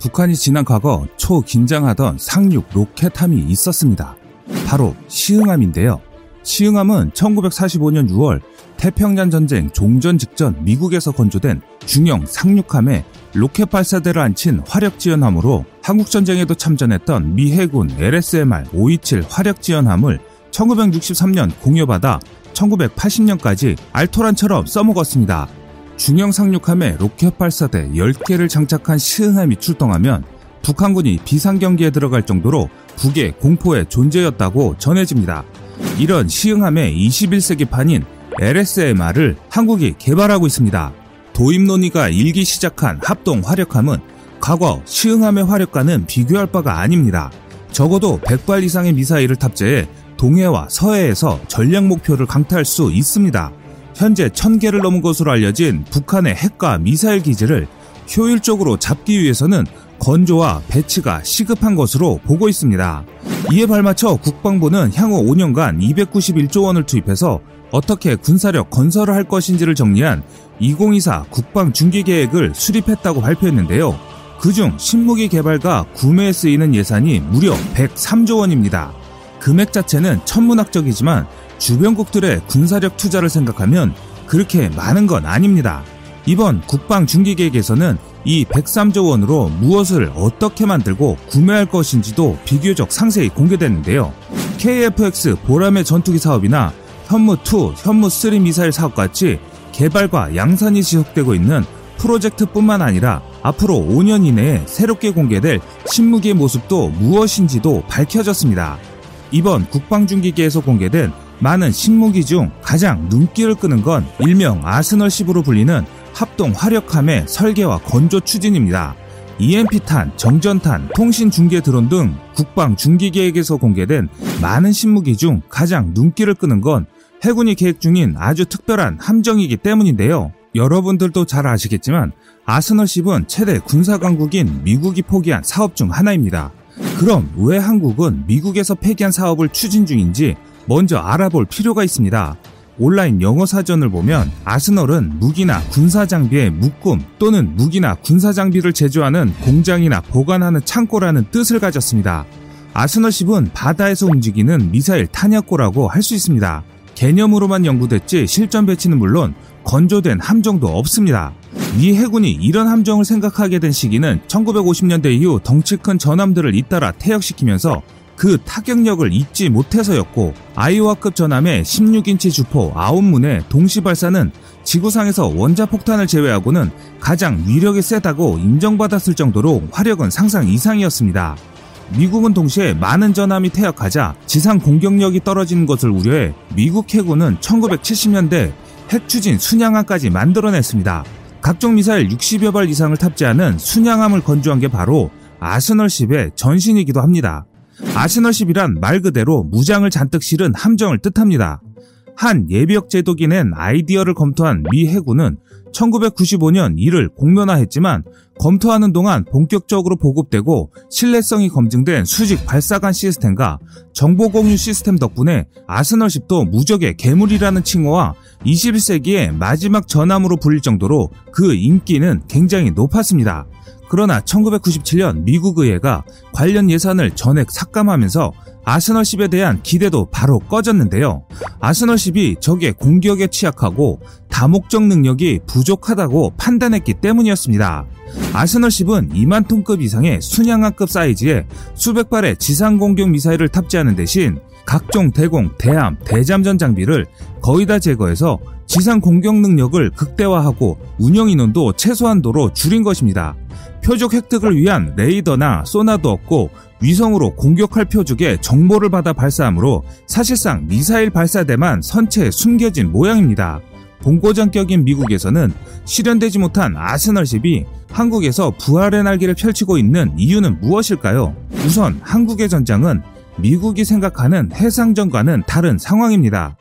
북한이 지난 과거 초긴장하던 상륙 로켓함이 있었습니다. 바로 시흥함인데요. 시흥함은 1945년 6월 태평양 전쟁 종전 직전 미국에서 건조된 중형 상륙함에 로켓 발사대를 안친 화력 지원함으로 한국 전쟁에도 참전했던 미 해군 LSMR 527 화력 지원함을 1963년 공여받아 1980년까지 알토란처럼 써먹었습니다. 중형 상륙함에 로켓 발사대 10개를 장착한 시흥함이 출동하면 북한군이 비상경기에 들어갈 정도로 북의 공포의 존재였다고 전해집니다. 이런 시흥함의 21세기판인 LSMR을 한국이 개발하고 있습니다. 도입 논의가 일기 시작한 합동 화력함은 과거 시흥함의 화력과는 비교할 바가 아닙니다. 적어도 100발 이상의 미사일을 탑재해 동해와 서해에서 전략 목표를 강타할 수 있습니다. 현재 1000개를 넘은 것으로 알려진 북한의 핵과 미사일 기지를 효율적으로 잡기 위해서는 건조와 배치가 시급한 것으로 보고 있습니다. 이에 발맞춰 국방부는 향후 5년간 291조 원을 투입해서 어떻게 군사력 건설을 할 것인지를 정리한 2024 국방 중기 계획을 수립했다고 발표했는데요. 그중 신무기 개발과 구매에 쓰이는 예산이 무려 103조 원입니다. 금액 자체는 천문학적이지만 주변국들의 군사력 투자를 생각하면 그렇게 많은 건 아닙니다. 이번 국방 중기 계획에서는 이 103조 원으로 무엇을 어떻게 만들고 구매할 것인지도 비교적 상세히 공개됐는데요. KFX 보람의 전투기 사업이나 현무2, 현무3 미사일 사업 같이 개발과 양산이 지속되고 있는 프로젝트뿐만 아니라 앞으로 5년 이내에 새롭게 공개될 신무기의 모습도 무엇인지도 밝혀졌습니다. 이번 국방중기계에서 공개된 많은 신무기 중 가장 눈길을 끄는 건 일명 아스널10으로 불리는 합동 화력함의 설계와 건조 추진입니다. EMP탄, 정전탄, 통신 중계 드론 등 국방 중기 계획에서 공개된 많은 신무기 중 가장 눈길을 끄는 건 해군이 계획 중인 아주 특별한 함정이기 때문인데요. 여러분들도 잘 아시겠지만 아스널10은 최대 군사 강국인 미국이 포기한 사업 중 하나입니다. 그럼 왜 한국은 미국에서 폐기한 사업을 추진 중인지 먼저 알아볼 필요가 있습니다. 온라인 영어 사전을 보면 아스널은 무기나 군사 장비의 묶음 또는 무기나 군사 장비를 제조하는 공장이나 보관하는 창고라는 뜻을 가졌습니다. 아스널 10은 바다에서 움직이는 미사일 탄약고라고 할 수 있습니다. 개념으로만 연구됐지 실전 배치는 물론 건조된 함정도 없습니다. 미 해군이 이런 함정을 생각하게 된 시기는 1950년대 이후 덩치 큰 전함들을 잇따라 퇴역시키면서 그 타격력을 잊지 못해서였고 아이오와급 전함의 16인치 주포 9문의 동시 발사는 지구상에서 원자폭탄을 제외하고는 가장 위력이 세다고 인정받았을 정도로 화력은 상상 이상이었습니다. 미국은 동시에 많은 전함이 퇴역하자 지상 공격력이 떨어지는 것을 우려해 미국 해군은 1970년대 핵추진 순양함까지 만들어냈습니다. 각종 미사일 60여 발 이상을 탑재하는 순양함을 건조한 게 바로 아스널 10의 전신이기도 합니다. 아스널 10이란 말 그대로 무장을 잔뜩 실은 함정을 뜻합니다. 한 예비역 제독이 낸 아이디어를 검토한 미 해군은 1995년 이를 공론화했지만 검토하는 동안 본격적으로 보급되고 신뢰성이 검증된 수직 발사관 시스템과 정보 공유 시스템 덕분에 아스널 10도 무적의 괴물이라는 칭호와 21세기의 마지막 전함으로 불릴 정도로 그 인기는 굉장히 높았습니다. 그러나 1997년 미국 의회가 관련 예산을 전액 삭감하면서 아스널 10에 대한 기대도 바로 꺼졌는데요. 아스널 10이 적의 공격에 취약하고 다목적 능력이 부족하다고 판단했기 때문이었습니다. 아스널 10은 2만 톤급 이상의 순양함급 사이즈에 수백 발의 지상 공격 미사일을 탑재하는 대신 각종 대공, 대함, 대잠전 장비를 거의 다 제거해서 지상 공격 능력을 극대화하고 운영 인원도 최소한도로 줄인 것입니다. 표적 획득을 위한 레이더나 소나도 없고 위성으로 공격할 표적의 정보를 받아 발사하므로 사실상 미사일 발사대만 선체에 숨겨진 모양입니다. 본고전격인 미국에서는 실현되지 못한 아스널10이 한국에서 부활의 날개를 펼치고 있는 이유는 무엇일까요? 우선 한국의 전장은 미국이 생각하는 해상전과는 다른 상황입니다.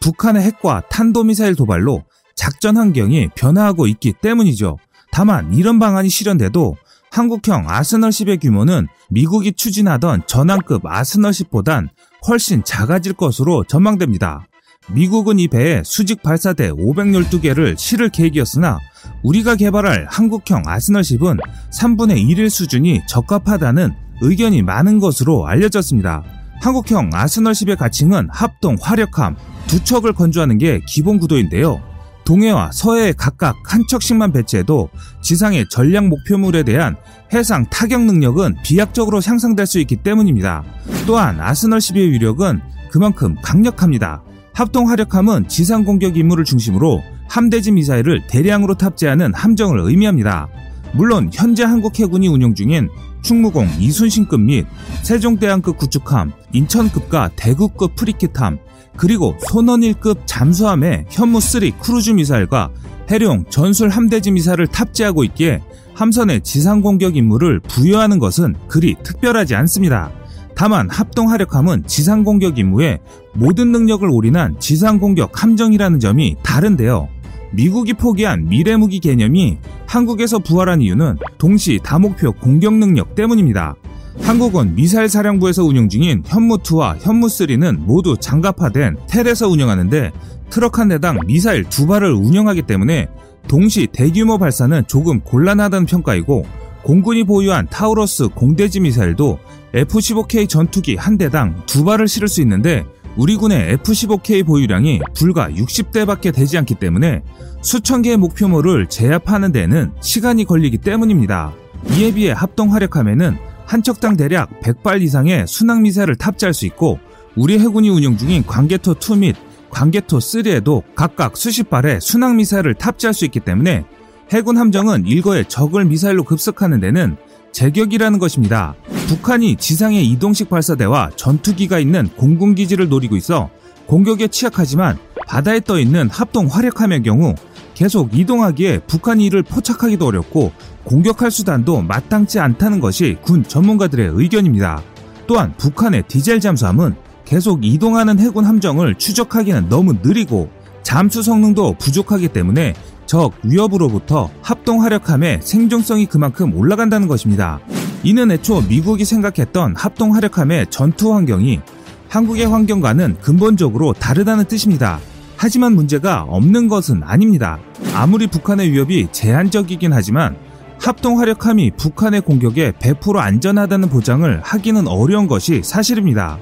북한의 핵과 탄도미사일 도발로 작전 환경이 변화하고 있기 때문이죠. 다만 이런 방안이 실현돼도 한국형 아스널10의 규모는 미국이 추진하던 전함급 아스널10보단 훨씬 작아질 것으로 전망됩니다. 미국은 이 배에 수직 발사대 512개를 실을 계획이었으나 우리가 개발할 한국형 아스널10은 3분의 1일 수준이 적합하다는 의견이 많은 것으로 알려졌습니다. 한국형 아스널10의 가칭은 합동 화력함, 두 척을 건조하는 게 기본 구도인데요. 동해와 서해에 각각 한 척씩만 배치해도 지상의 전략 목표물에 대한 해상 타격 능력은 비약적으로 향상될 수 있기 때문입니다. 또한 아스널 12의 위력은 그만큼 강력합니다. 합동 화력함은 지상 공격 임무를 중심으로 함대지 미사일을 대량으로 탑재하는 함정을 의미합니다. 물론 현재 한국 해군이 운영 중인 충무공 이순신급 및 세종대왕급 구축함, 인천급과 대구급 프리깃함, 그리고 손원일급 잠수함의 현무3 크루즈 미사일과 해룡 전술 함대지 미사일을 탑재하고 있기에 함선의 지상 공격 임무를 부여하는 것은 그리 특별하지 않습니다. 다만 합동 하력함은 지상 공격 임무에 모든 능력을 올인한 지상 공격 함정이라는 점이 다른데요. 미국이 포기한 미래 무기 개념이 한국에서 부활한 이유는 동시 다목표 공격 능력 때문입니다. 한국은 미사일 사령부에서 운영 중인 현무2와 현무3는 모두 장갑화된 텔에서 운영하는데 트럭 한 대당 미사일 두 발을 운영하기 때문에 동시 대규모 발사는 조금 곤란하다는 평가이고 공군이 보유한 타우러스 공대지 미사일도 F-15K 전투기 한 대당 두 발을 실을 수 있는데 우리 군의 F-15K 보유량이 불과 60대밖에 되지 않기 때문에 수천 개의 목표물을 제압하는 데는 시간이 걸리기 때문입니다. 이에 비해 합동 화력함에는 한 척당 대략 100발 이상의 순항 미사일을 탑재할 수 있고 우리 해군이 운영 중인 광개토 2 및 광개토 3에도 각각 수십 발의 순항 미사일을 탑재할 수 있기 때문에 해군 함정은 일거에 적을 미사일로 급습하는 데는 제격이라는 것입니다. 북한이 지상의 이동식 발사대와 전투기가 있는 공군기지를 노리고 있어 공격에 취약하지만 바다에 떠 있는 합동 화력함의 경우 계속 이동하기에 북한이 이를 포착하기도 어렵고 공격할 수단도 마땅치 않다는 것이 군 전문가들의 의견입니다. 또한 북한의 디젤 잠수함은 계속 이동하는 해군 함정을 추적하기는 너무 느리고 잠수 성능도 부족하기 때문에 적 위협으로부터 합동 화력함의 생존성이 그만큼 올라간다는 것입니다. 이는 애초 미국이 생각했던 합동 화력함의 전투 환경이 한국의 환경과는 근본적으로 다르다는 뜻입니다. 하지만 문제가 없는 것은 아닙니다. 아무리 북한의 위협이 제한적이긴 하지만 합동 화력함이 북한의 공격에 100% 안전하다는 보장을 하기는 어려운 것이 사실입니다.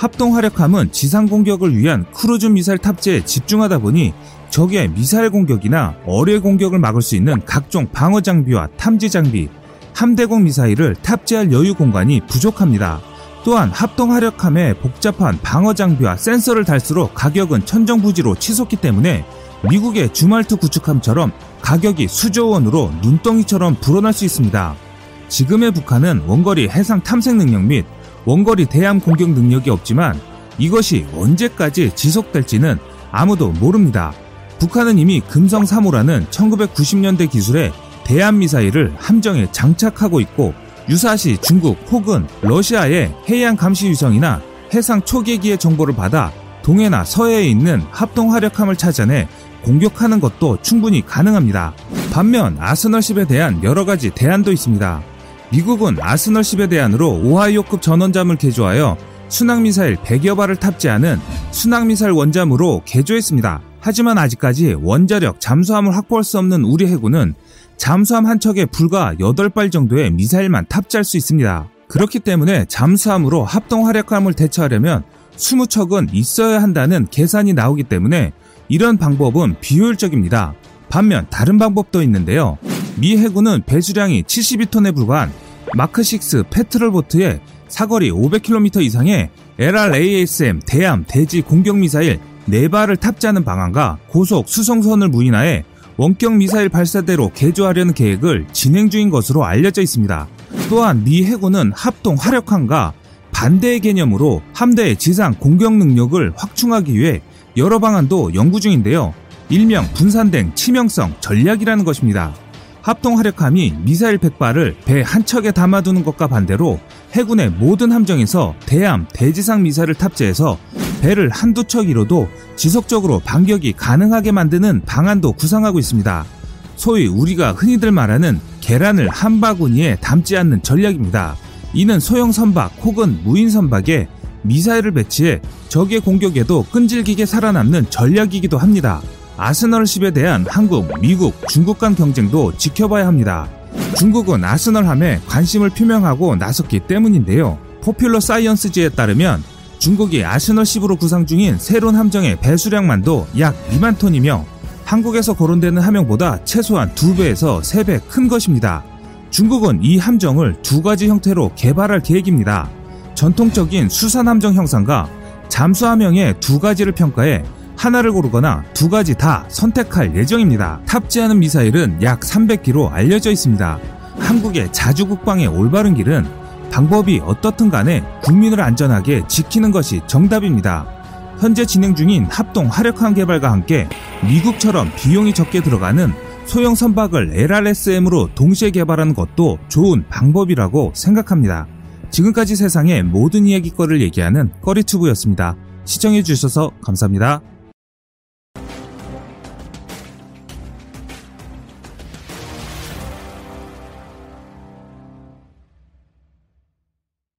합동 화력함은 지상 공격을 위한 크루즈 미사일 탑재에 집중하다 보니 적의 미사일 공격이나 어뢰 공격을 막을 수 있는 각종 방어 장비와 탐지 장비, 함대공 미사일을 탑재할 여유 공간이 부족합니다. 또한 합동 화력함에 복잡한 방어 장비와 센서를 달수록 가격은 천정부지로 치솟기 때문에 미국의 줌월트 구축함처럼 가격이 수조 원으로 눈덩이처럼 불어날 수 있습니다. 지금의 북한은 원거리 해상 탐색 능력 및 원거리 대함 공격 능력이 없지만 이것이 언제까지 지속될지는 아무도 모릅니다. 북한은 이미 금성 3호라는 1990년대 기술의 대함 미사일을 함정에 장착하고 있고 유사시 중국 혹은 러시아의 해양 감시 위성이나 해상 초계기의 정보를 받아 동해나 서해에 있는 합동 화력함을 찾아내 공격하는 것도 충분히 가능합니다. 반면 아스널10에 대한 여러 가지 대안도 있습니다. 미국은 아스널 10에 대안으로 오하이오급 전원잠을 개조하여 순항미사일 100여 발을 탑재하는 순항미사일 원잠으로 개조했습니다. 하지만 아직까지 원자력 잠수함을 확보할 수 없는 우리 해군은 잠수함 한 척에 불과 8발 정도의 미사일만 탑재할 수 있습니다. 그렇기 때문에 잠수함으로 합동 화력함을 대처하려면 20척은 있어야 한다는 계산이 나오기 때문에 이런 방법은 비효율적입니다. 반면 다른 방법도 있는데요. 미 해군은 배수량이 72톤에 불과한 마크6 페트롤보트에 사거리 500km 이상의 LRASM 대함 대지 공격 미사일 4발을 탑재하는 방안과 고속 수송선을 무인하에 원격 미사일 발사대로 개조하려는 계획을 진행 중인 것으로 알려져 있습니다. 또한 미 해군은 합동 화력함과 반대의 개념으로 함대의 지상 공격 능력을 확충하기 위해 여러 방안도 연구 중인데요. 일명 분산된 치명성 전략이라는 것입니다. 합동 화력함이 미사일 100발을 배 한 척에 담아두는 것과 반대로 해군의 모든 함정에서 대함, 대지상 미사일을 탑재해서 배를 한두 척이로도 지속적으로 반격이 가능하게 만드는 방안도 구상하고 있습니다. 소위 우리가 흔히들 말하는 계란을 한 바구니에 담지 않는 전략입니다. 이는 소형 선박 혹은 무인 선박에 미사일을 배치해 적의 공격에도 끈질기게 살아남는 전략이기도 합니다. 아스널십에 대한 한국, 미국, 중국 간 경쟁도 지켜봐야 합니다. 중국은 아스널함에 관심을 표명하고 나섰기 때문인데요. 포퓰러 사이언스지에 따르면 중국이 아스널십으로 구상 중인 새로운 함정의 배수량만도 약 2만 톤이며 한국에서 거론되는 함정보다 최소한 2배에서 3배 큰 것입니다. 중국은 이 함정을 두 가지 형태로 개발할 계획입니다. 전통적인 수산 함정 형상과 잠수함형의 두 가지를 평가해 하나를 고르거나 두 가지 다 선택할 예정입니다. 탑재하는 미사일은 약 300기로 알려져 있습니다. 한국의 자주 국방의 올바른 길은 방법이 어떻든 간에 국민을 안전하게 지키는 것이 정답입니다. 현재 진행 중인 합동 화력함 개발과 함께 미국처럼 비용이 적게 들어가는 소형 선박을 LRSM으로 동시에 개발하는 것도 좋은 방법이라고 생각합니다. 지금까지 세상의 모든 이야기거리를 얘기하는 꺼리튜브였습니다. 시청해주셔서 감사합니다.